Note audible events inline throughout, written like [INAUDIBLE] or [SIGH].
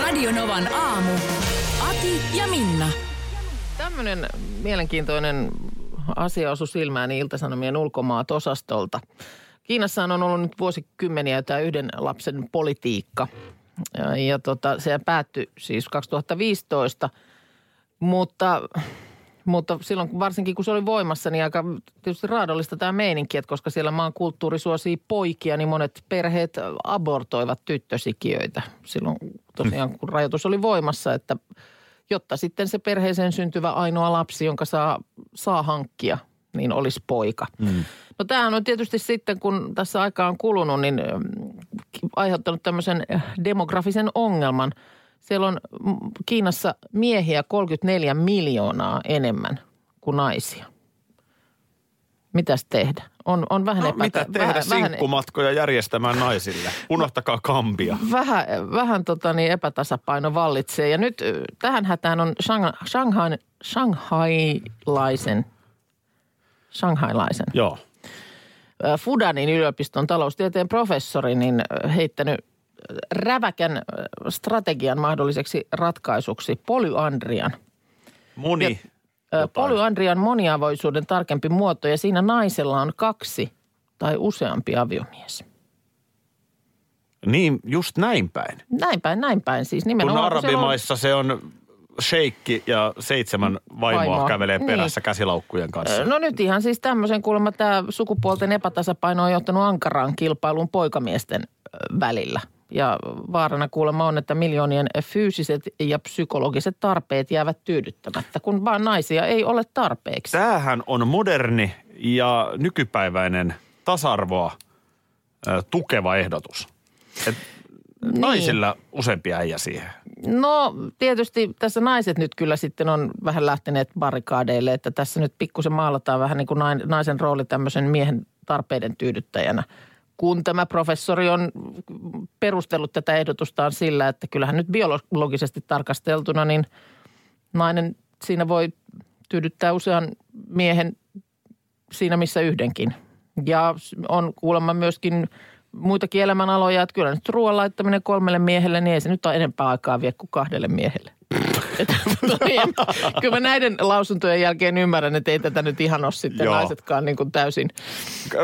Radionovan aamu. Ati ja Minna. Tämmöinen mielenkiintoinen asia osui silmääni Iltasanomien ulkomaatosastolta. Kiinassa on ollut nyt vuosikymmeniä tämä yhden lapsen politiikka. Ja, ja tota, se päättyi siis 2015, mutta mutta silloin varsinkin kun se oli voimassa, niin aika tietysti raadollista tämä meininki, että koska siellä maan kulttuuri suosii poikia, niin monet perheet abortoivat tyttösikiöitä silloin tosiaan, kun rajoitus oli voimassa, että jotta sitten se perheeseen syntyvä ainoa lapsi, jonka saa, saa hankkia, niin olisi poika. Mm. No tämähän on tietysti sitten, kun tässä aikaa on kulunut, niin aiheuttanut tämmöisen demografisen ongelman – siellä on Kiinassa miehiä 34 miljoonaa enemmän kuin naisia. Mitäs tehdä? On, on vähän no, epätä, mitä tehdä vähän, sinkkumatkoja järjestämään naisille? Unohtakaa kambia. Vähän, vähän tota niin, epätasapaino vallitsee. Ja nyt tähän hätään on Shanghai, Shanghailaisen, Shanghailaisen. Joo. Fudanin yliopiston taloustieteen professori niin heittänyt räväkän strategian mahdolliseksi ratkaisuksi polyandrian. Moni. Ja, polyandrian moniavoisuuden tarkempi muoto ja siinä naisella on kaksi tai useampi aviomies. Niin, just näin päin. Näin päin, näin päin. Siis nimenomaan, Kun arabimaissa se on sheikki ja seitsemän vaimoa, vaimoa. kävelee niin. perässä käsilaukkujen kanssa. No nyt ihan siis tämmöisen kuulemma tämä sukupuolten epätasapaino on johtanut ankaraan kilpailuun poikamiesten välillä – ja vaarana kuulemma on, että miljoonien fyysiset ja psykologiset tarpeet jäävät tyydyttämättä, kun vaan naisia ei ole tarpeeksi. Tämähän on moderni ja nykypäiväinen tasa-arvoa tukeva ehdotus. Et niin. Naisilla useampi äijä siihen. No tietysti tässä naiset nyt kyllä sitten on vähän lähteneet barrikaadeille, että tässä nyt pikkusen maalataan vähän niin kuin naisen rooli tämmöisen miehen tarpeiden tyydyttäjänä – kun tämä professori on perustellut tätä ehdotustaan sillä, että kyllähän nyt biologisesti tarkasteltuna, niin nainen siinä voi tyydyttää usean miehen siinä missä yhdenkin. Ja on kuulemma myöskin muitakin elämänaloja, että kyllä nyt ruoan laittaminen kolmelle miehelle, niin ei se nyt ole enempää aikaa vie kuin kahdelle miehelle. Kyllä mä näiden lausuntojen jälkeen ymmärrän, että ei tätä nyt ihan ole sitten Joo. naisetkaan niin kuin täysin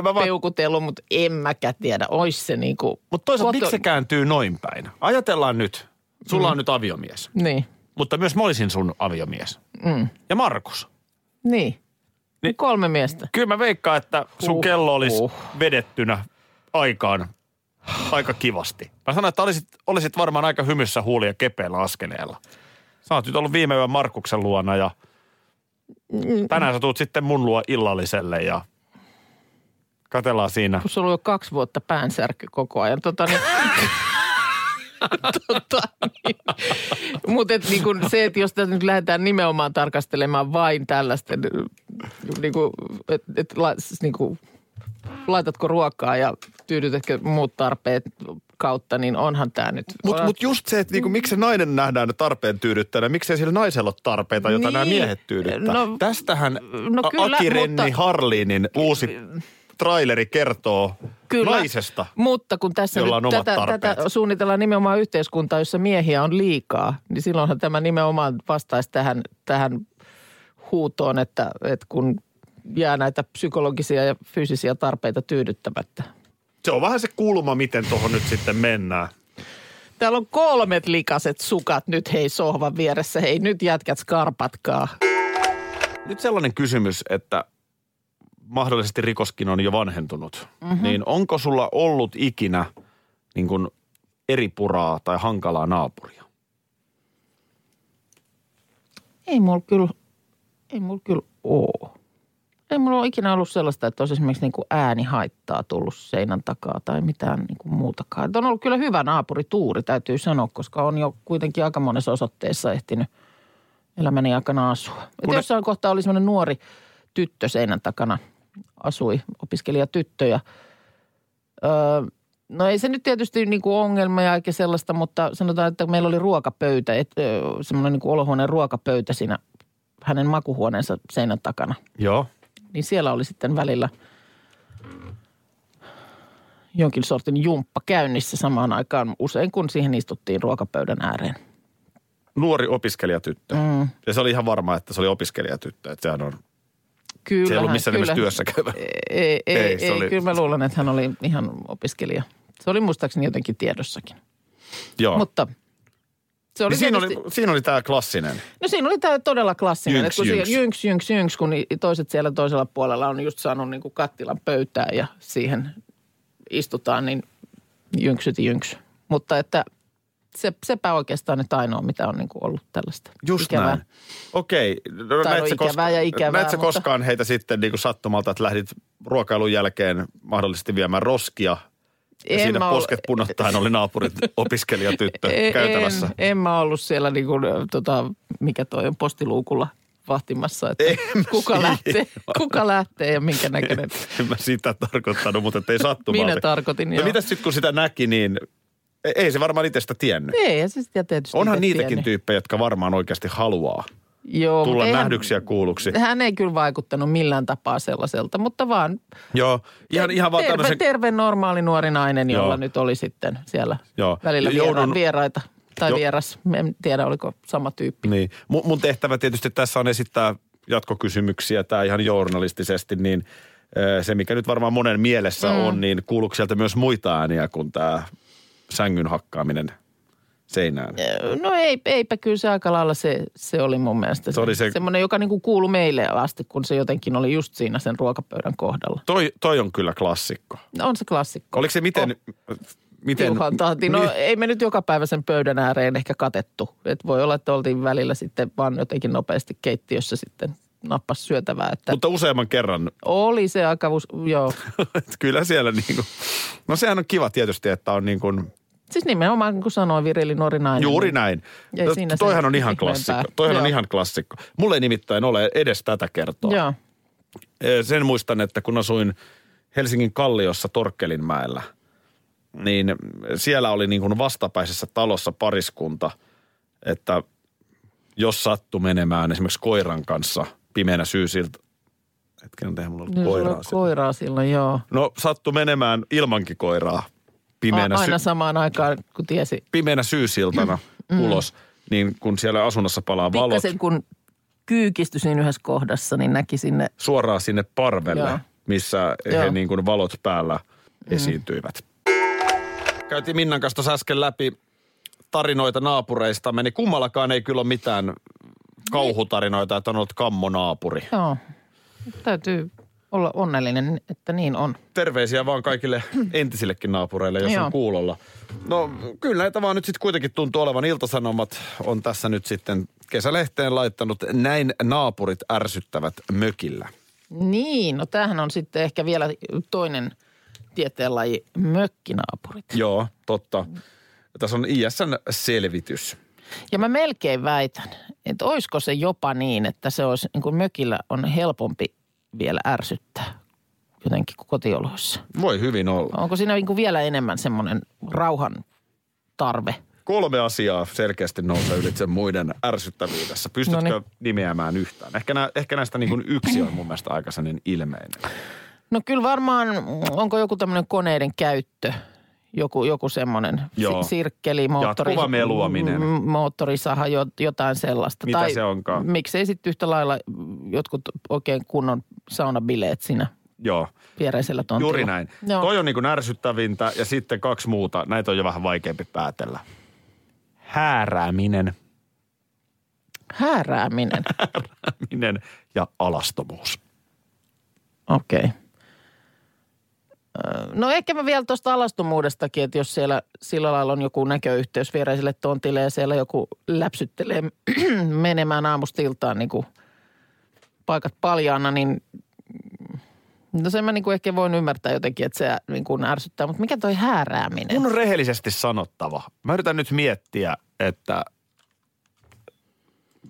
mä vaan... peukutellut, mutta en mäkään tiedä. Ois se niin kuin... Mutta toisaalta koto... miksi se kääntyy noin päin? Ajatellaan nyt, sulla mm. on nyt aviomies. Niin. Mutta myös mä olisin sun aviomies. Mm. Ja Markus. Niin. niin. Kolme miestä. Kyllä mä veikkaan, että sun uh, kello olisi uh. vedettynä aikaan aika kivasti. Mä sanoin, että olisit, olisit varmaan aika hymyssä huuli ja kepeällä askeleella. Sä oot nyt ollut viime yön Markuksen luona ja tänään sä tuut sitten mun luo illalliselle ja katellaan siinä. Kun sulla on jo kaksi vuotta päänsärky koko ajan. Tota, niin, [LAUGHS] tota, niin. Mutta niin se, että jos tätä nyt lähdetään nimenomaan tarkastelemaan vain tällaisten, niin kuin, et, et, niin kuin, laitatko ruokaa ja tyydytätkö muut tarpeet kautta, niin onhan tämä nyt... Mutta mut just se, että niinku, miksi se nainen nähdään tarpeen tyydyttäjänä, miksei sillä naisella ole tarpeita, joita niin, nämä miehet tyydyttää. No, Tästähän no kyllä, Aki Renni mutta, Harlinin uusi traileri kertoo Kyllä, naisesta, mutta kun tässä nyt tätä, tätä suunnitellaan nimenomaan yhteiskuntaa, jossa miehiä on liikaa, niin silloinhan tämä nimenomaan vastaisi tähän, tähän huutoon, että, että kun jää näitä psykologisia ja fyysisiä tarpeita tyydyttämättä. Se on vähän se kulma, miten tuohon nyt sitten mennään. Täällä on kolmet likaset sukat nyt hei sohvan vieressä. Hei nyt jätkät skarpatkaa. Nyt sellainen kysymys, että mahdollisesti rikoskin on jo vanhentunut. Mm-hmm. Niin onko sulla ollut ikinä niin kuin eri puraa tai hankalaa naapuria? Ei mulla kyllä, ei mulla kyllä oo. Ei mulla ole ikinä ollut sellaista, että olisi esimerkiksi niin kuin äänihaittaa tullut seinän takaa tai mitään niin kuin muutakaan. Että on ollut kyllä hyvä naapurituuri, täytyy sanoa, koska on jo kuitenkin aika monessa osoitteessa ehtinyt elämäni aikana asua. Että jossain kohtaa oli semmoinen nuori tyttö seinän takana, asui opiskelijatyttö ja öö, No ei se nyt tietysti niin kuin ongelmia eikä sellaista, mutta sanotaan, että meillä oli ruokapöytä, et, semmoinen niin olohuoneen ruokapöytä siinä hänen makuhuoneensa seinän takana. Joo. Niin siellä oli sitten välillä jonkin sortin jumppa käynnissä samaan aikaan, usein kun siihen istuttiin ruokapöydän ääreen. Nuori opiskelijatyttö. Mm. Ja se oli ihan varma, että se oli opiskelijatyttö. Että sehän on, Kyllä, se ei ollut missään nimessä työssä käyvä. Ei, ei, Ei, ei oli- kyllä mä luulen, että hän oli ihan opiskelija. Se oli muistaakseni jotenkin tiedossakin. Joo. Mutta se oli niin siinä, tietysti, oli, siinä oli tämä klassinen. No siinä oli tämä todella klassinen, Jynks, että kun jynks. jynks. jynks, jynks, kun toiset siellä toisella puolella on just saanut niin kuin kattilan pöytää ja siihen istutaan, niin jynksyt jynks. Mutta että se, sepä oikeastaan nyt ainoa, mitä on niin kuin ollut tällaista Just ikävää. näin. Okei. No, Tai näit no sä ikävää ja ikävää, näit sä mutta- koskaan heitä sitten niin kuin sattumalta, että lähdit ruokailun jälkeen mahdollisesti viemään roskia ja En siinä mä ol- posket punottaen oli naapurit [LAUGHS] opiskelijatyttö En, käytävässä. en, en mä ollut siellä niin kuin, tota, mikä toi on, postiluukulla vahtimassa, että En kuka lähtee, [LAUGHS] kuka lähtee ja minkä näköinen. [LAUGHS] En mä sitä tarkoittanut, mutta ettei sattumalta. Minä tarkoitin, No joo. mitä sitten kun sitä näki, niin e- ei se varmaan itse sitä tiennyt. Ei, siis ja tietysti Onhan niitäkin tiennyt. tyyppejä, jotka varmaan oikeasti haluaa Joo, tulla eihän- nähdyksi ja kuulluksi. Hän ei kyllä vaikuttanut millään tapaa sellaiselta, mutta vaan Joo, ihan, ihan vaan terve, tämmöisen... terve normaali nuori nainen, jolla Joo. nyt oli sitten siellä Joo. välillä Joudun- viera, vieraita. Tai Jo- vieras, en tiedä oliko sama tyyppi. Niin. Mun, mun tehtävä tietysti tässä on esittää jatkokysymyksiä, tämä ihan journalistisesti, niin se mikä nyt varmaan monen mielessä mm. on, niin kuuluuko sieltä myös muita ääniä kuin tämä sängyn hakkaaminen seinään? No ei, eipä kyllä se aika lailla se, se oli mun mielestä. Se oli se- Semmoinen, joka niinku kuului meille asti, kun se jotenkin oli just siinä sen ruokapöydän kohdalla. Toi, toi on kyllä klassikko. No, on se klassikko. Oliko se miten... miten Tiuhaan tahtiin. No ei me nyt joka päivä sen pöydän ääreen ehkä katettu. Et voi olla, että oltiin välillä sitten vaan jotenkin nopeasti keittiössä sitten nappas syötävää. Että Mutta useamman kerran oli se aika, joo. [LAUGHS] Kyllä siellä niin kuin, no sehän on kiva tietysti, että on niin kuin, Siis nimenomaan, kun sanoin, virili nuori nainen. juuri niin- näin. No, siinä Toihan on ihan klassikko. Toihan on Joo. ihan klassikko. Mulle ei nimittäin ole edes tätä kertoa. Joo. Sen muistan, että kun asuin Helsingin Kalliossa Torkkelinmäellä, niin siellä oli niin kuin vastapäisessä talossa pariskunta, että jos sattu menemään esimerkiksi koiran kanssa pimeänä syysiltä, hetken, eihän mulla ollut No, sulla koiraa. on silloin. koiraa silloin, joo. No sattu menemään ilmankin koiraa pimeänä, aina sy- samaan aikaan, kun tiesi. pimeänä syysiltana ulos, niin kun siellä asunnossa palaa valot Pikkasen kun kyykistyi siinä yhdessä kohdassa, niin näki sinne. suoraan sinne parvelle, Joo. missä he Joo. niin kuin valot päällä esiintyivät. Käytiin Minnan kanssa tuossa äsken läpi tarinoita naapureista, niin kummallakaan ei kyllä ole mitään kauhutarinoita, että on ollut kammonaapuri. Joo, täytyy olla onnellinen, että niin on. Terveisiä vaan kaikille [CLEARS THROAT] entisillekin naapureille, jos Joo. on kuulolla. No kyllä näitä vaan nyt sitten kuitenkin tuntuu olevan. Iltasanomat on tässä nyt sitten kesälehteen laittanut näin naapurit ärsyttävät mökillä. Niin, no tämähän on sitten ehkä vielä toinen tieteenlaji, mökkinaapurit. Joo, totta. Tässä on ISN selvitys. Ja mä melkein väitän, että olisiko se jopa niin, että se olisi, niin kuin mökillä on helpompi vielä ärsyttää jotenkin kuin kotioloissa. Voi hyvin olla. Onko siinä niin kuin vielä enemmän semmoinen rauhan tarve? Kolme asiaa selkeästi nousee ylitse muiden ärsyttävyydessä. Pystytkö Noniin. nimeämään yhtään? Ehkä, nä, ehkä näistä niin kuin yksi on mun mielestä aika sellainen ilmeinen. No kyllä varmaan, onko joku tämmöinen koneiden käyttö, joku, joku semmoinen Joo. sirkkeli, moottori, meluaminen. moottorisaha, jo- jotain sellaista. Mitä tai se onkaan? miksei sitten yhtä lailla jotkut oikein kunnon saunabileet siinä Joo, viereisellä tontilla. juuri näin. Joo. Toi on niin kuin ärsyttävintä ja sitten kaksi muuta. Näitä on jo vähän vaikeampi päätellä. Häärääminen, Häärääminen. [LAUGHS] häärääminen ja alastomuus. Okei. Okay. No ehkä mä vielä tuosta alastomuudestakin, että jos siellä sillä lailla on joku näköyhteys viereiselle tontille ja siellä joku läpsyttelee [CLEARS THROAT] menemään aamusta iltaan niin kuin paikat paljaana, niin No sen mä niin kuin ehkä voin ymmärtää jotenkin, että se niin kuin ärsyttää, mutta mikä toi häärääminen? Mun on rehellisesti sanottava. Mä yritän nyt miettiä, että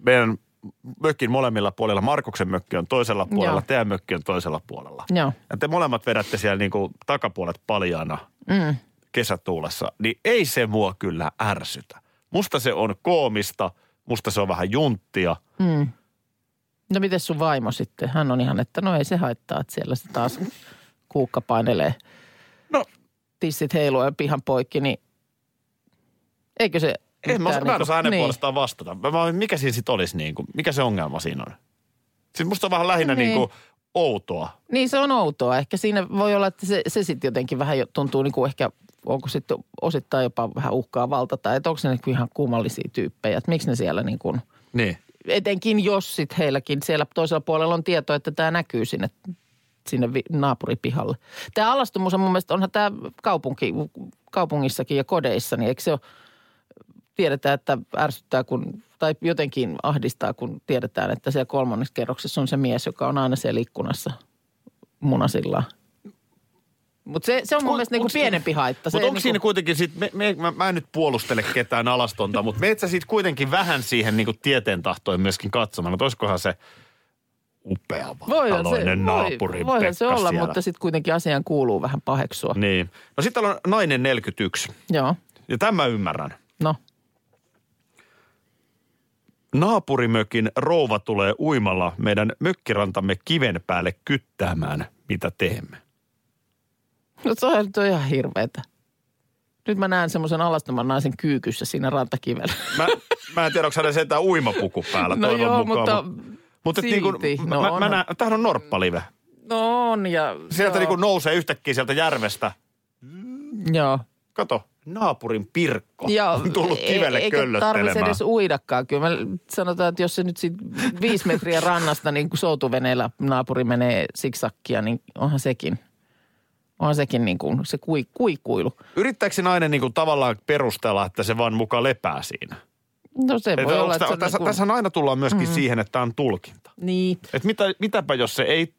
meidän mökin molemmilla puolilla, Markuksen mökki on toisella puolella, Joo. teidän mökki on toisella puolella. Joo. Ja te molemmat vedätte siellä niin kuin takapuolet paljaana Mm. kesätuulessa, niin ei se mua kyllä ärsytä. Musta se on koomista, musta se on vähän junttia. Mm. No miten sun vaimo sitten? Hän on ihan, että no ei se haittaa, että siellä se taas kuukka painelee No tissit heilua ja pihan poikki, niin eikö se... en mä, mitään mä en osaa hänen niin. puolestaan vastata. Mä, mä, mikä siinä sitten olisi niin kuin, mikä se ongelma siinä on? Siis musta on vähän lähinnä niin. Niin. niin kuin outoa. Niin se on outoa. Ehkä siinä voi olla, että se, se sitten jotenkin vähän jo tuntuu niin kuin ehkä, onko sitten osittain jopa vähän uhkaa valtata. Että onko ne niin kuin ihan kummallisia tyyppejä, että miksi ne siellä niin kuin, Niin. etenkin jos sitten heilläkin siellä toisella puolella on tieto, että tämä näkyy sinne, sinne vi- naapuripihalle. Tämä alastomuus on mun mielestä, onhan tämä kaupunki, kaupungissakin ja kodeissa, niin eikö se ole, tiedetään, että ärsyttää kun, tai jotenkin ahdistaa, kun tiedetään, että siellä kolmannessa kerroksessa on se mies, joka on aina siellä ikkunassa munasillaan. Mutta se, se on mun Mut- mielestä niinku pienempi haitta. Se Mutta onko siinä niinku- kuitenkin sit, me, me, mä, mä en nyt puolustele ketään alastonta, mutta meet sä siitä kuitenkin vähän siihen niin tieteen tahtoin myöskin katsomaan. Että olisikohan se upea taloinen naapuri voi, voihan se olla, siellä. mutta sitten kuitenkin asiaan kuuluu vähän paheksua. Niin. No sitten on nainen 41. Joo, Ja tämän mä ymmärrän. no. Naapurimökin rouva tulee uimalla meidän mökkirantamme kiven päälle kyttäämään, mitä teemme. No se on, toi ihan hirveetä. Nyt mä näen semmoisen alastoman naisen kyykyssä siinä rantakivellä. [LAUGHS] Mä, mä en tiedä, onko hänellä sentään uimapuku päällä No toivon joo, mukaan. mutta mutta et silti. niin kuin, No mä, mä onhan- näen, tämähän on norppalive. No on ja... Sieltä niin kuin nousee yhtäkkiä sieltä järvestä. Joo. Kato, naapurin Pirkko Joo, on tullut ei- kivelle eikä tarvitse edes uidakaan. Kyllä mä sanotaan, että jos se nyt sit viisi metriä rannasta niin kuin soutuveneellä naapuri menee siksakkia, niin onhan sekin, onhan sekin niin kuin se kui, kuikuilu. Yrittääkö se nainen niin kuin tavallaan perustella, että se vaan muka lepää siinä? No se voi olla, että tä- se on tässä, niin kuin, tässä aina tullaan myöskin mm. siihen, että tämä on tulkinta. niin, Et mitä, mitäpä jos se ei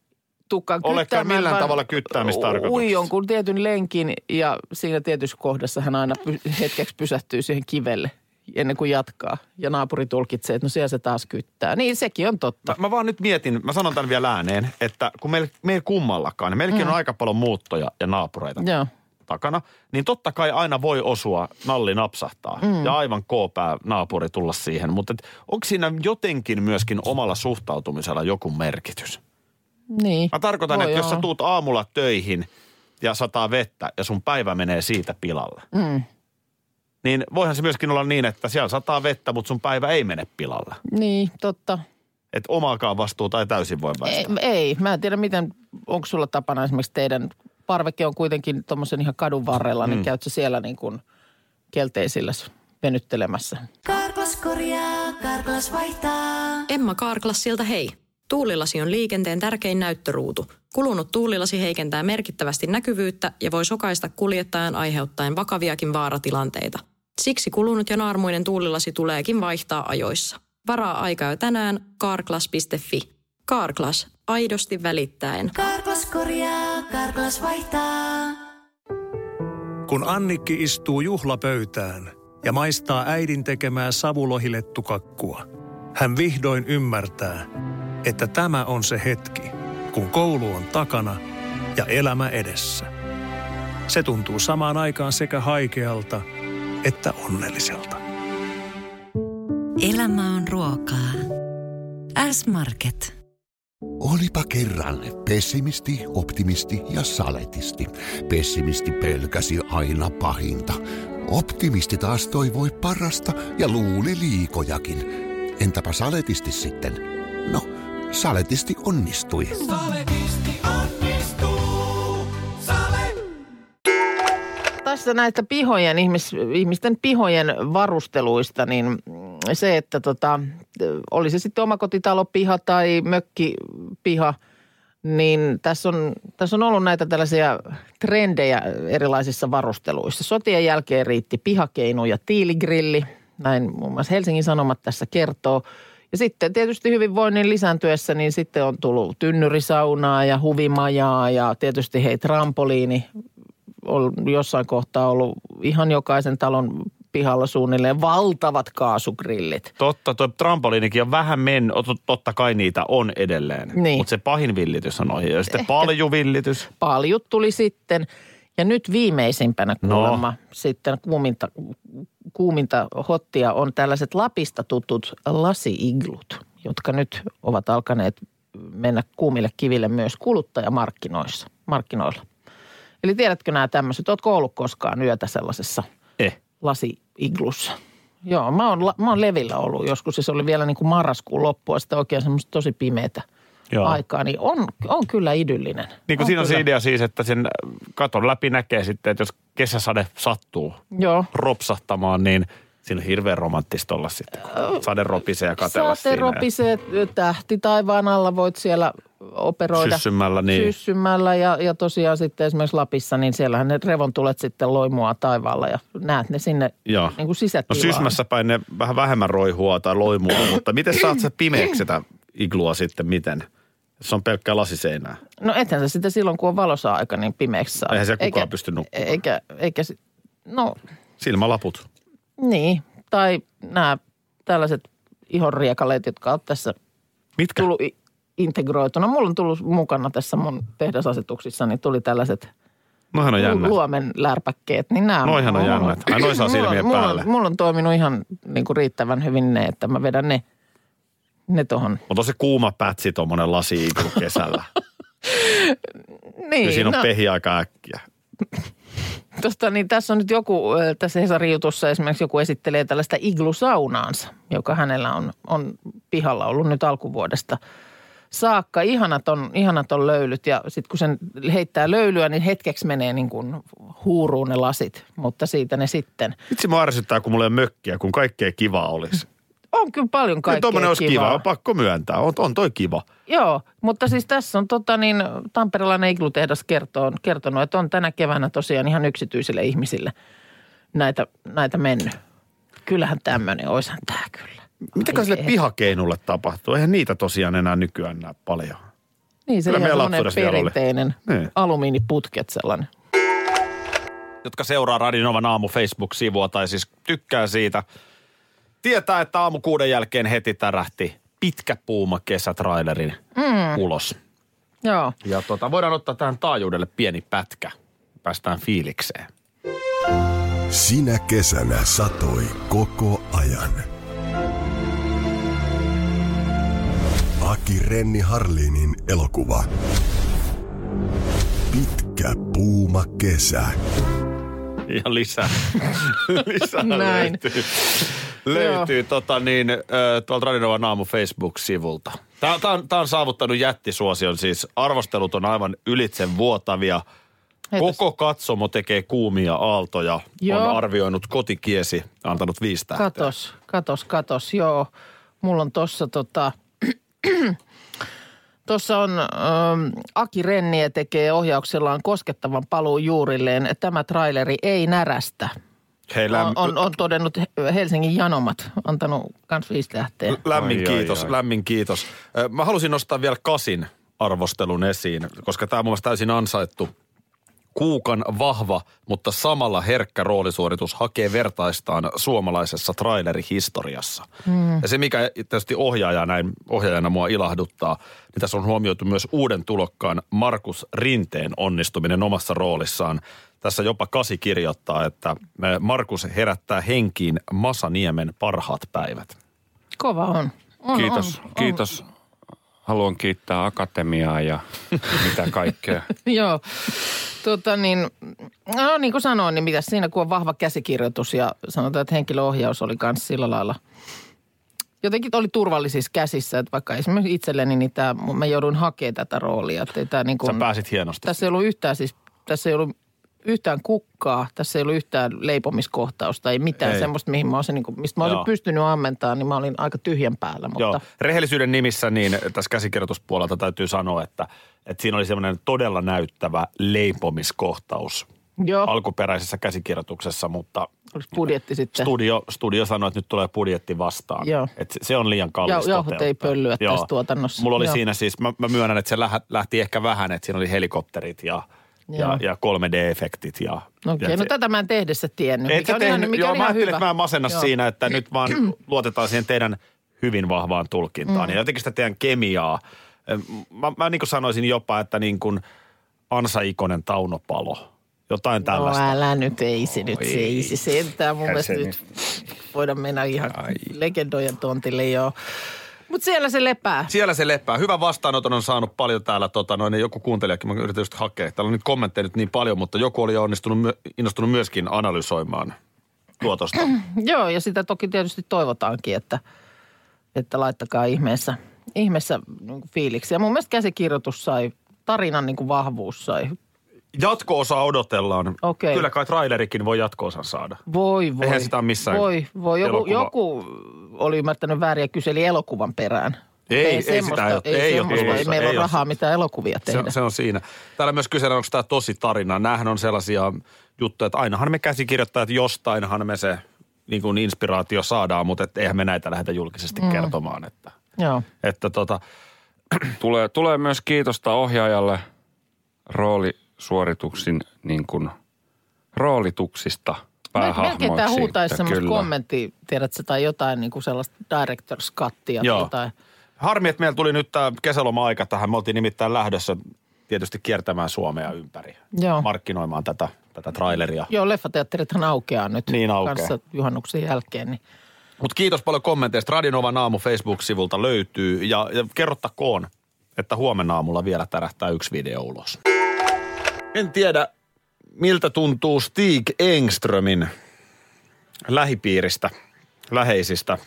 tukkaan Olekaan millään tavalla kyttäämistarkoituksessa. Ui jonkun tietyn lenkin ja siinä tietyssä kohdassa hän aina hetkeksi pysähtyy siihen kivelle ennen kuin jatkaa. Ja naapuri tulkitsee, että no siellä se taas kyttää. Niin sekin on totta. Mä, mä vaan nyt mietin, mä sanon tämän vielä ääneen, että kun meillä, meillä kummallakaan, niin meilläkin mm. on aika paljon muuttoja ja naapureita Joo. takana, niin totta kai aina voi osua, nalli napsahtaa mm. ja aivan koopää naapuri tulla siihen. Mutta onko siinä jotenkin myöskin omalla suhtautumisella joku merkitys? Niin. Mä tarkoitan, Voi että jos sä tuut aamulla töihin ja sataa vettä ja sun päivä menee siitä pilalle, Mm. niin voihan se myöskin olla niin, että siellä sataa vettä, mutta sun päivä ei mene pilalle. Niin, totta. Että omaakaan vastuuta ei täysin voi Ei, väistää. ei, mä en tiedä miten, onko sulla tapana esimerkiksi teidän parveke on kuitenkin tuommoisen ihan kadun varrella, niin käytkö siellä niin kuin kelteisillä venyttelemässä? Karklas korjaa, Karklas vaihtaa. Emma Karklassilta hei. Tuulilasi on liikenteen tärkein näyttöruutu. Kulunut tuulilasi heikentää merkittävästi näkyvyyttä ja voi sokaista kuljettajan aiheuttaen vakaviakin vaaratilanteita. Siksi kulunut ja naarmuinen tuulilasi tuleekin vaihtaa ajoissa. Varaa aikaa jo tänään karklas.fi. Karklas, aidosti välittäen. Karklas korjaa, Karklas vaihtaa. Kun Annikki istuu juhlapöytään ja maistaa äidin tekemää savulohilettukakkua, hän vihdoin ymmärtää, että tämä on se hetki, kun koulu on takana ja elämä edessä. Se tuntuu samaan aikaan sekä haikealta että onnelliselta. Elämä on ruokaa. S-Market. Olipa kerran pessimisti, optimisti ja saletisti. Pessimisti pelkäsi aina pahinta. Optimisti taas toivoi parasta ja luuli liikojakin. Entäpä saletisti sitten? No, saletisti onnistui. Tässä näistä pihojen, ihmis, ihmisten pihojen varusteluista, niin se, että tota, oli se sitten omakotitalopiha tai mökkipiha, niin tässä on, tässä on ollut näitä tällaisia trendejä erilaisissa varusteluissa. Sotien jälkeen riitti pihakeinu ja tiiligrilli, näin muun muassa Helsingin Sanomat tässä kertoo. Ja sitten tietysti hyvinvoinnin lisääntyessä, niin sitten on tullut tynnyrisaunaa ja huvimajaa ja tietysti hei trampoliini on jossain kohtaa ollut ihan jokaisen talon pihalla suunnilleen valtavat kaasugrillit. Totta, tuo trampoliinikin on vähän mennyt, Ot- totta kai niitä on edelleen. Niin. Mutta se pahin villitys on ohi. Ja sitten paljuvillitys. Paljut tuli sitten ja nyt viimeisimpänä No. kuulemma sitten kuuminta, kuuminta hottia on tällaiset Lapista tutut lasi-iglut, jotka nyt ovat alkaneet mennä kuumille kiville myös kuluttajamarkkinoissa, markkinoilla. Eli tiedätkö nämä tämmöiset, ootko ollut koskaan yötä sellaisessa Eh. lasi-iglussa? Joo, mä oon, mä oon Levillä ollut joskus se oli vielä niin kuin marraskuun loppua, sitten oikein semmoista tosi pimeätä Joo. aikaa, niin on, on kyllä idyllinen. Niin kuin siinä on se idea siis, että sen katon läpi näkee sitten, että jos kesäsade sattuu Joo. ropsahtamaan, niin siinä on hirveän romanttista olla sitten, kun sade ropisee ja katella siinä. ropisee tähti taivaan alla, voit siellä operoida. Syssymällä, niin. Syssymällä ja, ja tosiaan sitten esimerkiksi Lapissa, niin siellähän ne revontulet sitten loimua taivaalla ja näet ne sinne Joo. niin kuin No sisätilaan. sysmässä päin ne vähän vähemmän roihua tai loimua, mutta miten saat se pimeäksi sitä iglua sitten, miten? Se on pelkkää lasiseinää. No ethän se sitä silloin, kun on valossa aika, niin pimeäksi saa. Eihän siellä kukaan pysty nukkumaan. Eikä, eikä, no Silmälaput. niin, tai nämä tällaiset ihonriekaleet, jotka on tässä Mitkä? tullut integroituna. Mulla on tullut mukana tässä mun tehdasasetuksissa, niin tuli tällaiset Noihän on jännät. luomen lärpäkkeet, niin nämä Noihan on mulla jännät. Ai, noi saa mulla- silmien mulla, päälle. Mulla on toiminut ihan niin kuin riittävän hyvin ne, että mä vedän ne, ne tohon. On tosi kuuma pätsi tuommoinen lasi kesällä. [LAUGHS] Niin, ja siinä on no, pehi aika äkkiä. [LAUGHS] tosta, niin tässä on nyt joku, tässä Hesarin jutussa esimerkiksi joku esittelee tällaista iglusaunaansa, joka hänellä on, on pihalla ollut nyt alkuvuodesta saakka. Ihanat on, ihanat on löylyt ja sitten kun sen heittää löylyä, niin hetkeksi menee niin kuin huuruun ne lasit, mutta siitä ne sitten. Vitsi mua ärsyttää, kun mulla ei ole mökkiä, kun kaikkea kivaa olisi. On kyllä paljon Kyllä kaikkea tuommoinen olisi kiva, kivaa. on pakko myöntää. On, on toi kiva. Joo, mutta siis tässä on tota niin, Tampereellainen iglutehdas kertoo, kertonut, että on tänä keväänä tosiaan ihan yksityisille ihmisille näitä, näitä mennyt. Kyllähän tämmöinen, oishan tämä kyllä. Mitäkö sille ei. pihakeinulle tapahtuu? Eihän niitä tosiaan enää nykyään näe paljon. Niin se meidän semmoinen perinteinen Niin. alumiiniputket sellainen. Jotka seuraa Radinovan aamu Facebook-sivua tai siis tykkää siitä, tietää, että aamu kuuden jälkeen heti tärähti pitkä puuma kesätrailerin mm. ulos. Joo, Ja tota, voidaan ottaa tähän taajuudelle pieni pätkä. Päästään fiilikseen. Sinä kesänä satoi koko ajan. Aki Renni Harlinin elokuva. Pitkä puuma kesä. Ja lisää, [LAUGHS] lisää Näin. löytyy, löytyy tota niin, tuolta Radinovan aamu Facebook-sivulta. Tämä, tämä, on, tämä on saavuttanut jättisuosion, siis arvostelut on aivan ylitse vuotavia. Koko katsomo tekee kuumia aaltoja, Joo. on arvioinut kotikiesi, antanut viisi tähteä. katos, katos, katos, joo. Mulla on tossa tota, [CLEARS THROAT] Tuossa on ähm, Aki Renniä tekee ohjauksellaan koskettavan paluun juurilleen. Tämä traileri ei närästä. Hei, läm, On, on, on todennut Helsingin Janomat, antanut kans viisi tähteä. lämmin Ai, ai, kiitos, ai. lämmin kiitos. Mä halusin nostaa vielä kasin arvostelun esiin, koska tämä on mun täysin ansaittu. Kuukan vahva, mutta samalla herkkä roolisuoritus hakee vertaistaan suomalaisessa trailerihistoriassa. Hmm. Ja se, mikä tietysti ohjaaja näin, ohjaajana mua ilahduttaa, niin tässä on huomioitu myös uuden tulokkaan Markus Rinteen onnistuminen omassa roolissaan. Tässä jopa kasi kirjoittaa, että Markus herättää henkiin Masaniemen parhaat päivät. Kova on. on Kiitos, on, on. Haluan kiittää akatemiaa ja [LAUGHS] mitä kaikkea. Joo. Tota niin, no niin kuin sanoin, niin mitäs siinä kun on vahva käsikirjoitus ja sanotaan, että henkilöohjaus oli myös sillä lailla jotenkin oli turvallisissa käsissä, että vaikka esimerkiksi itselleni, niin tämä, mä joudun hakemaan tätä roolia. Että tämä niin Sä kuin, pääsit hienosti. tässä ei ollut yhtään siis, tässä ei ollut yhtään kukkaa, tässä ei ollut yhtään leipomiskohtausta, ei mitään Ei. semmoista, mihin mä olisin, niin kuin, mistä mä olisin Joo. pystynyt ammentamaan, niin mä olin aika tyhjän päällä. Mutta Joo, rehellisyyden nimissä niin tässä käsikirjoituspuolelta täytyy sanoa, että, että siinä oli semmoinen todella näyttävä leipomiskohtaus Joo. alkuperäisessä käsikirjoituksessa, mutta Oliko budjetti sitten? Studio, studio sanoi, että nyt tulee budjetti vastaan. Joo. Et se- on liian kallis Jau- jauhot ei pöllyä Joo. tässä tuotannossa. Mulla oli Joo. siinä siis, mä, mä myönnän, että se lähti ehkä vähän, että siinä oli helikopterit ja, ja, ja 3D-efektit. Ja, Okei, ja no se- tätä mä en tehdessä tiennyt. et mikä sä on ihan, mikä joo, on mä ajattelin, hyvä. että mä en masenna Joo. siinä, että nyt vaan luotetaan siihen teidän hyvin vahvaan tulkintaan. Mm. Ja jotenkin sitä teidän kemiaa. Mä, mä niin kuin sanoisin jopa, että niin kuin Ansa Ikonen Taunopalo. Jotain No tällaista. älä nyt, ei se nyt, se ei se sentään. Mun mielestä se nyt voidaan mennä ihan legendojen tontille joo. Mutta siellä se lepää. Siellä se leppää. Hyvä vastaanoton on saanut paljon täällä, tota, noin, joku kuuntelijakin, mä yritän just hakea. Täällä on nyt kommentteja nyt niin paljon, mutta joku oli jo onnistunut, innostunut myöskin analysoimaan tuotosta. [CLEARS THROAT] Joo, ja sitä toki tietysti toivotaankin, että, että laittakaa ihmeessä, ihmeessä niin fiiliksi. Ja mun mielestä käsikirjoitus sai, tarinan niin kuin vahvuus sai. Jatko-osa odotellaan. Okei. Kyllä kai trailerikin voi jatko-osan saada. Voi, voi. Eihän sitä missään Voi, voi. Joku, elokuva- joku oli ymmärtänyt väärin ja kyseli elokuvan perään. Ei, ei semmoista, sitä ole. ei, Ei ole semmoista, ei, tulossa, meillä ei ole ole. rahaa mitään elokuvia Se, tehdä. se on siinä. Täällä myös kysellään, onko tämä tosi tarina. Nämähän on sellaisia juttuja, että ainahan me käsikirjoittajat jostainhan me se niin kuin inspiraatio saadaan, mutta et eihän me näitä lähdetä julkisesti mm. kertomaan. Että, Joo. että tota, [CLEARS THROAT] Tulee, tulee myös kiitosta ohjaajalle roolisuorituksin niin kuin, roolituksista päähahmoiksi. Melkein tämä huutaisi semmoista kyllä. kommenttia, tiedätkö, tai jotain niin kuin sellaista director's cuttia tai Joo. jotain. Harmi, että meillä tuli nyt tämä kesäloma-aika tähän. Me oltiin nimittäin lähdössä tietysti kiertämään Suomea ympäri. Joo. Markkinoimaan tätä, tätä traileria. Joo, leffateatterithan aukeaa nyt Niin aukeaa. kanssa juhannuksen jälkeen. Niin. Mutta kiitos paljon kommenteista. Radionovan aamu Facebook-sivulta löytyy. Ja, ja kerrottakoon, että huomenna aamulla vielä tärähtää yksi video ulos. En tiedä, miltä tuntuu Stig Engströmin lähipiiristä, läheisistä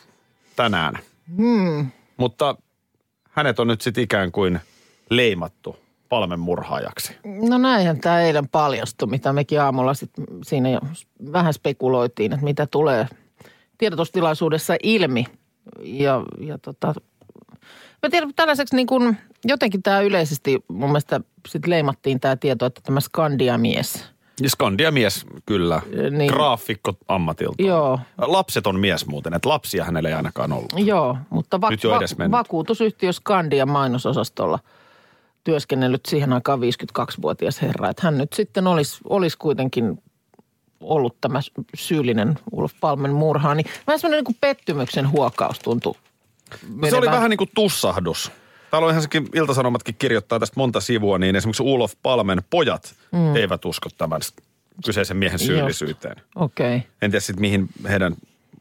tänään. Hmm. Mutta hänet on nyt sitten ikään kuin leimattu palmen murhaajaksi. No näinhän tämä eilen paljastui, mitä mekin aamulla sit siinä jo vähän spekuloitiin, että mitä tulee tiedotustilaisuudessa ilmi. Ja, ja tota, mä tiedän, tällaiseksi niin kuin, jotenkin tämä yleisesti mun mielestä sit leimattiin tämä tieto, että tämä Skandia-mies. Ja Skandia-mies, kyllä. Niin. Graafikko ammatilta. Joo, Lapseton mies muuten, että lapsia hänellä ei ainakaan ollut. Joo, mutta va- Nyt jo edes mennyt. vakuutusyhtiö Skandia mainososastolla työskennellyt siihen aikaan 52-vuotias herra. Että hän nyt sitten olisi, olisi kuitenkin ollut tämä syyllinen Ulf Palmen murhaan. Niin vähän semmoinen niin kuin pettymyksen huokaus tuntui. No se oli menevän. vähän niin kuin tussahdus. Täällä on ihan sekin, Iltasanomatkin kirjoittaa tästä monta sivua, niin esimerkiksi Ulof Palmen pojat mm. eivät usko tämän kyseisen miehen syyllisyyteen. Okei. Okay. En tiedä sitten mihin heidän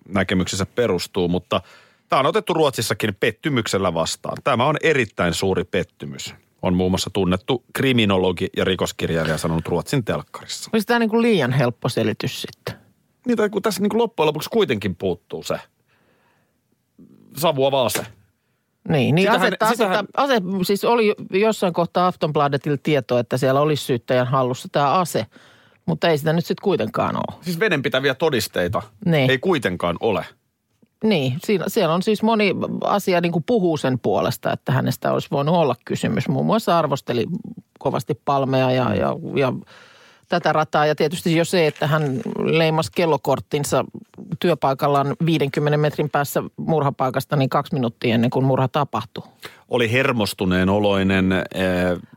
näkemyksensä perustuu, mutta tämä on otettu Ruotsissakin pettymyksellä vastaan. Tämä on erittäin suuri pettymys. On muun muassa tunnettu kriminologi ja rikoskirjailija sanonut Ruotsin telkkarissa. Olisi tämä niin kuin liian helppo selitys sitten. Niin, tai kun tässä niin kuin loppujen lopuksi kuitenkin puuttuu se savuava ase. Niin, niin Sitähän- asetta, sitähän- asetta, ase, siis oli jossain kohtaa Aftonbladetilla tietoa, että siellä olisi syyttäjän hallussa tämä ase, mutta ei sitä nyt sitten kuitenkaan ole. Siis vedenpitäviä todisteita Niin. ei kuitenkaan ole. Niin, siinä, siellä on siis moni asia niin kuin puhuu sen puolesta, että hänestä olisi voinut olla kysymys. Muun muassa arvosteli kovasti palmea ja, ja, ja tätä rataa. Ja tietysti jo se, että hän leimasi kellokorttinsa työpaikallaan 50 metrin päässä murhapaikasta niin kaksi minuuttia ennen kuin murha tapahtui. Oli hermostuneen oloinen, äh,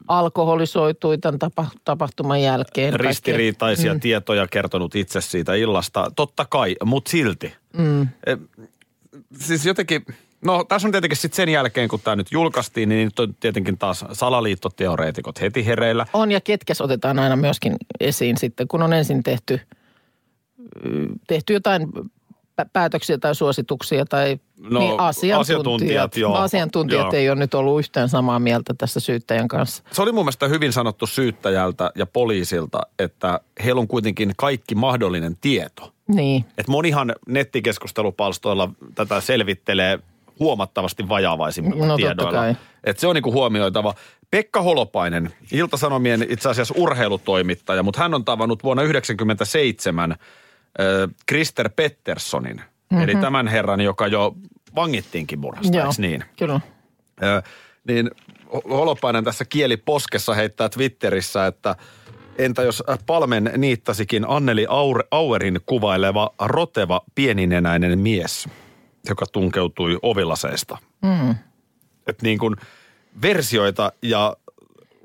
Alkoholisoitui tämän tapa, tapahtuman jälkeen. Ristiriitaisia mm. tietoja kertonut itse siitä illasta. Totta kai, mutta silti. Mm. Eh, siis jotenkin, no tässä on tietenkin sitten sen jälkeen, kun tämä nyt julkaistiin, niin nyt on tietenkin taas salaliittoteoreetikot heti hereillä. On ja ketkäs otetaan aina myöskin esiin sitten, kun on ensin tehty, tehty jotain pä- päätöksiä tai suosituksia tai No, niin asiantuntijat. asiantuntijat, joo. asiantuntijat Joo. ei ole nyt ollut yhtään samaa mieltä tässä syyttäjän kanssa. Se oli mun mielestä hyvin sanottu syyttäjältä ja poliisilta, että heillä on kuitenkin kaikki mahdollinen tieto. Niin, Et monihan nettikeskustelupalstoilla tätä selvittelee huomattavasti vajaavaisimmilla No, tiedoilla. Et se on niinku huomioitava. Pekka Holopainen, Iltasanomien itse asiassa urheilutoimittaja, mutta hän on tavannut vuonna 1997 äh, Krister Petterssonin. Mm-hmm. Eli tämän herran, joka jo vangittiinkin murhasta, joo, niin? kyllä. Ö, niin Ho- Holopainen tässä kieli poskessa heittää Twitterissä, että Entä jos Palmen niittasikin Anneli Auerin kuvaileva roteva pieninenäinen mies, joka tunkeutui ovilaseista? Mm. Että niin kuin versioita ja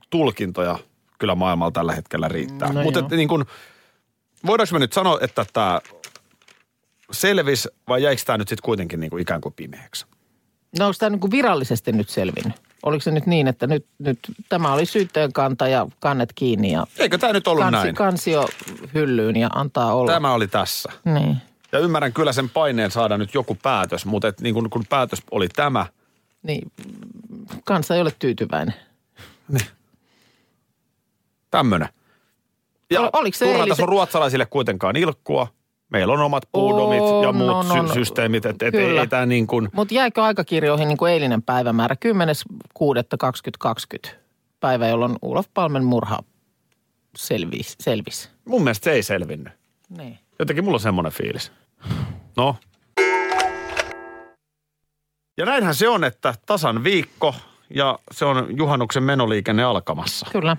tulkintoja kyllä maailmalla tällä hetkellä riittää. No Mutta niin kuin, voidaanko me nyt sanoa, että tämä selvisi vai jäikö tämä nyt sitten kuitenkin niin kuin ikään kuin pimeäksi? No onko tämä niin kuin virallisesti nyt selvinnyt? Oliko se nyt niin, että nyt, nyt tämä oli syytteen kanta ja kannet kiinni ja Eikö tämä nyt ollut kansi, näin? kansio hyllyyn ja antaa olla? Tämä oli tässä. Niin. Ja ymmärrän kyllä sen paineen saada nyt joku päätös, mutta et niin kun, kun päätös oli tämä, niin. Kansa ei ole tyytyväinen. tämmöinen. Ja Ol- oliko se turha eilisen- tässä on ruotsalaisille kuitenkaan ilkkua. Meillä on omat puudomit ja muut no, no, sy- systeemit, että et, Kyllä. ei tämä niin kuin, Mutta jäikö aikakirjoihin niin kuin eilinen päivämäärä 10.6.2020 päivä, jolloin Ulaf Palmen murha selvisi? selvisi. mun mielestä se ei selvinnyt. Niin. Jotenkin mulla on semmoinen fiilis. No. Ja näinhän se on, että tasan viikko ja se on juhannuksen menoliikenne alkamassa. Kyllä,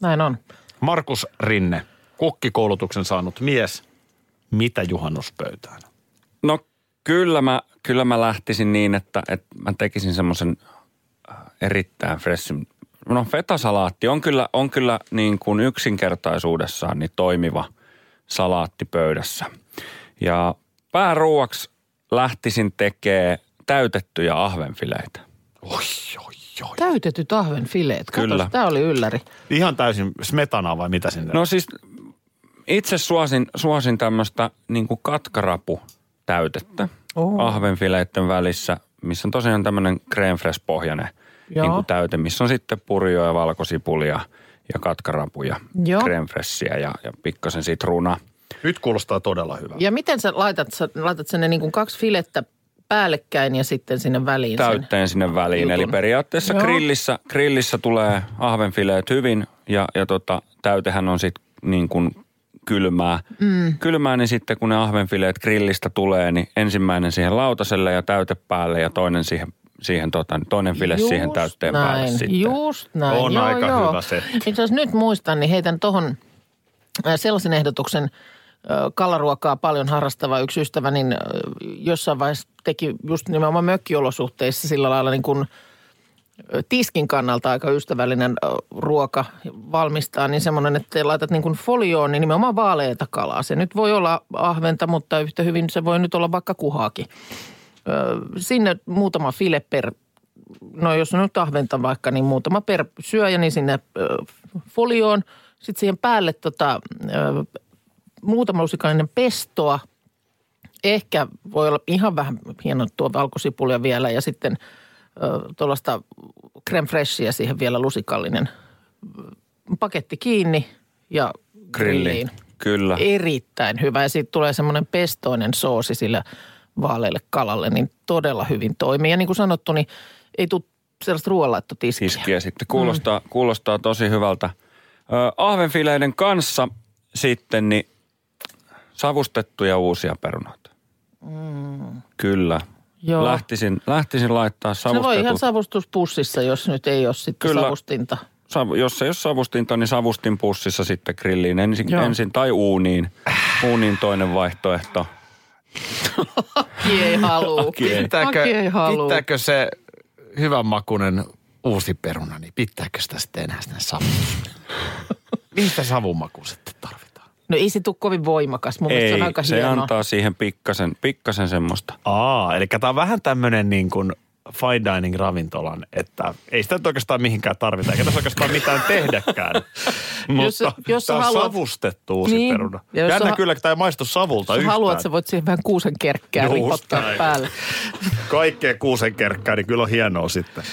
näin on. Markus Rinne, kokkikoulutuksen saanut mies. Mitä juhannuspöytään? No kyllä mä, kyllä mä lähtisin niin, että, että mä tekisin semmoisen äh, erittäin freshin. No fetasalaatti on kyllä, on kyllä niin kuin yksinkertaisuudessaan niin toimiva salaatti pöydässä. Ja pääruuaksi lähtisin tekemään täytettyjä ahvenfileitä. Oi, oi, oi. Täytetyt ahvenfileet. Kyllä. Tämä oli ylläri. Ihan täysin smetanaa vai mitä sinne? No siis itse suosin, suosin tämmöistä niin katkarapu täytettä Oho. ahvenfileiden välissä, missä on tosiaan tämmöinen creme fresh pohjainen niin kuin täyte, missä on sitten purjoja, valkosipulia ja katkarapuja, Joo. creme freshia ja, ja pikkasen sitruunaa. Nyt kuulostaa todella hyvältä. Ja miten sä laitat, sä laitat sen ne niin kuin kaksi filettä päällekkäin ja sitten sinne väliin sen? täytteen sinne väliin. jutun. Eli periaatteessa Joo. grillissä, grillissä tulee ahvenfileet hyvin ja, ja tota, täytehän on sitten niin kuin kylmää. Mm. Kylmää, niin sitten kun ne ahvenfileet grillistä tulee, niin ensimmäinen siihen lautaselle ja täyte päälle ja toinen siihen, siihen tota, toinen file Just siihen täytteen näin, päälle sitten. Just näin. On joo, aika joo. hyvä setti. Itse asiassa nyt muistan, niin heitän tuohon sellaisen ehdotuksen kalaruokaa paljon harrastava yksi ystävä, niin jossain vaiheessa teki just nimenomaan mökkiolosuhteissa sillä lailla niin kuin tiskin kannalta aika ystävällinen ruoka valmistaa, niin semmoinen, että laitat niin kuin folioon, niin nimenomaan vaaleita kalaa. Se nyt voi olla ahventa, mutta yhtä hyvin se voi nyt olla vaikka kuhaakin. Sinne muutama file per no jos on nyt ahventa vaikka, niin muutama per syöjä, niin sinne folioon. Sitten siihen päälle tota, muutama lusikainen pestoa. Ehkä voi olla ihan vähän hienottua valkosipulia vielä ja sitten tuollaista creme freshia siihen vielä lusikallinen paketti kiinni ja Grilli. grilliin. Kyllä. Erittäin hyvä ja siitä tulee semmoinen pestoinen soosi sille vaaleille kalalle, niin todella hyvin toimii. Ja niin kuin sanottu, niin ei tule sellaista ruoanlaittotiskiä. Tiskiä sitten. Kuulostaa, mm. kuulostaa tosi hyvältä. Ö, ahvenfileiden kanssa sitten niin savustettuja uusia perunoita. Mm. Kyllä. Joo. Lähtisin, lähtisin laittaa Se voi ihan savustetut. savustuspussissa, jos nyt ei ole sitten Kyllä. savustinta. Sav, jos ei ole savustinta, niin savustin pussissa sitten grilliin ensin, Joo. ensin tai uuniin. Uuniin toinen vaihtoehto. Aki ei haluu. Aki ei. Pitääkö, Aki ei haluu. pitääkö se hyvän makunen uusi peruna, niin pitääkö sitä sitten enää sinne savustusta? [LAUGHS] Mihin sitä savunmaku sitten tarvitaan? No ei se tule kovin voimakas. Mun mielestä se Ei, on aika se hienoa. antaa siihen pikkasen, pikkasen semmoista. Aa, eli tämä on vähän tämmöinen niin kuin fine dining ravintolan, että ei sitä nyt oikeastaan mihinkään tarvita, eikä tässä oikeastaan mitään tehdäkään. [LAUGHS] Jos- Mutta jos sä tämä on haluat- savustettu uusi Niin, peruna. ja jos Jännä kyllä, että tämä ei maistu savulta Jos yhtään. haluat, sä voit siihen vähän kuusen kerkkää ripottaa näin. päälle. [LAUGHS] Kaikkea kuusen kerkkää, niin kyllä on hienoa sitten.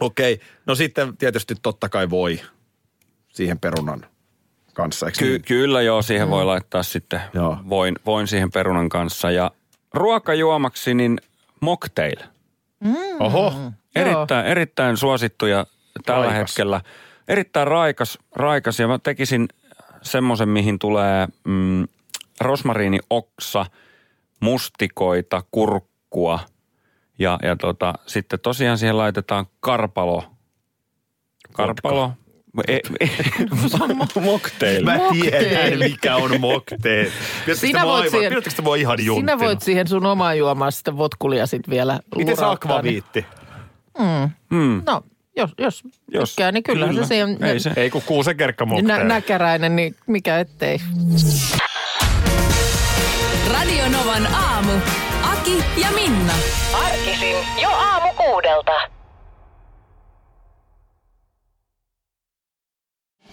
Okei, no sitten tietysti totta kai voi siihen perunan kanssa, eikö Ky- niin? kyllä joo, siihen mm. voi laittaa sitten Joo. voin, voin siihen perunan kanssa. Ja ruokajuomaksi niin mocktail. Oho, Erittäin, erittäin suosittuja tällä Raikas. hetkellä. Erittäin raikas, raikas ja mä tekisin semmoisen, mihin tulee mm, rosmariinioksa, mustikoita, kurkkua ja, ja tota, sitten tosiaan siihen laitetaan karpalo. Karpalo, E, e, mocktail. [LAUGHS] Mä tiedän, mikä on mocktail. Pidättekö mua aivan, pidättekö mua ihan? Sinä voit siihen sun omaan juomaan sitä votkulia sitten vielä Miten se akvaviitti? Mm. No, jos, jos, Jos- tykkää, niin kyllähän kyllä. se siihen Ei se. Ei kun kuusen kerkka nä, mocktail. näkäräinen, niin mikä ettei. Radio Novan aamu. Aki ja Minna. Arkisin jo aamu kuudelta.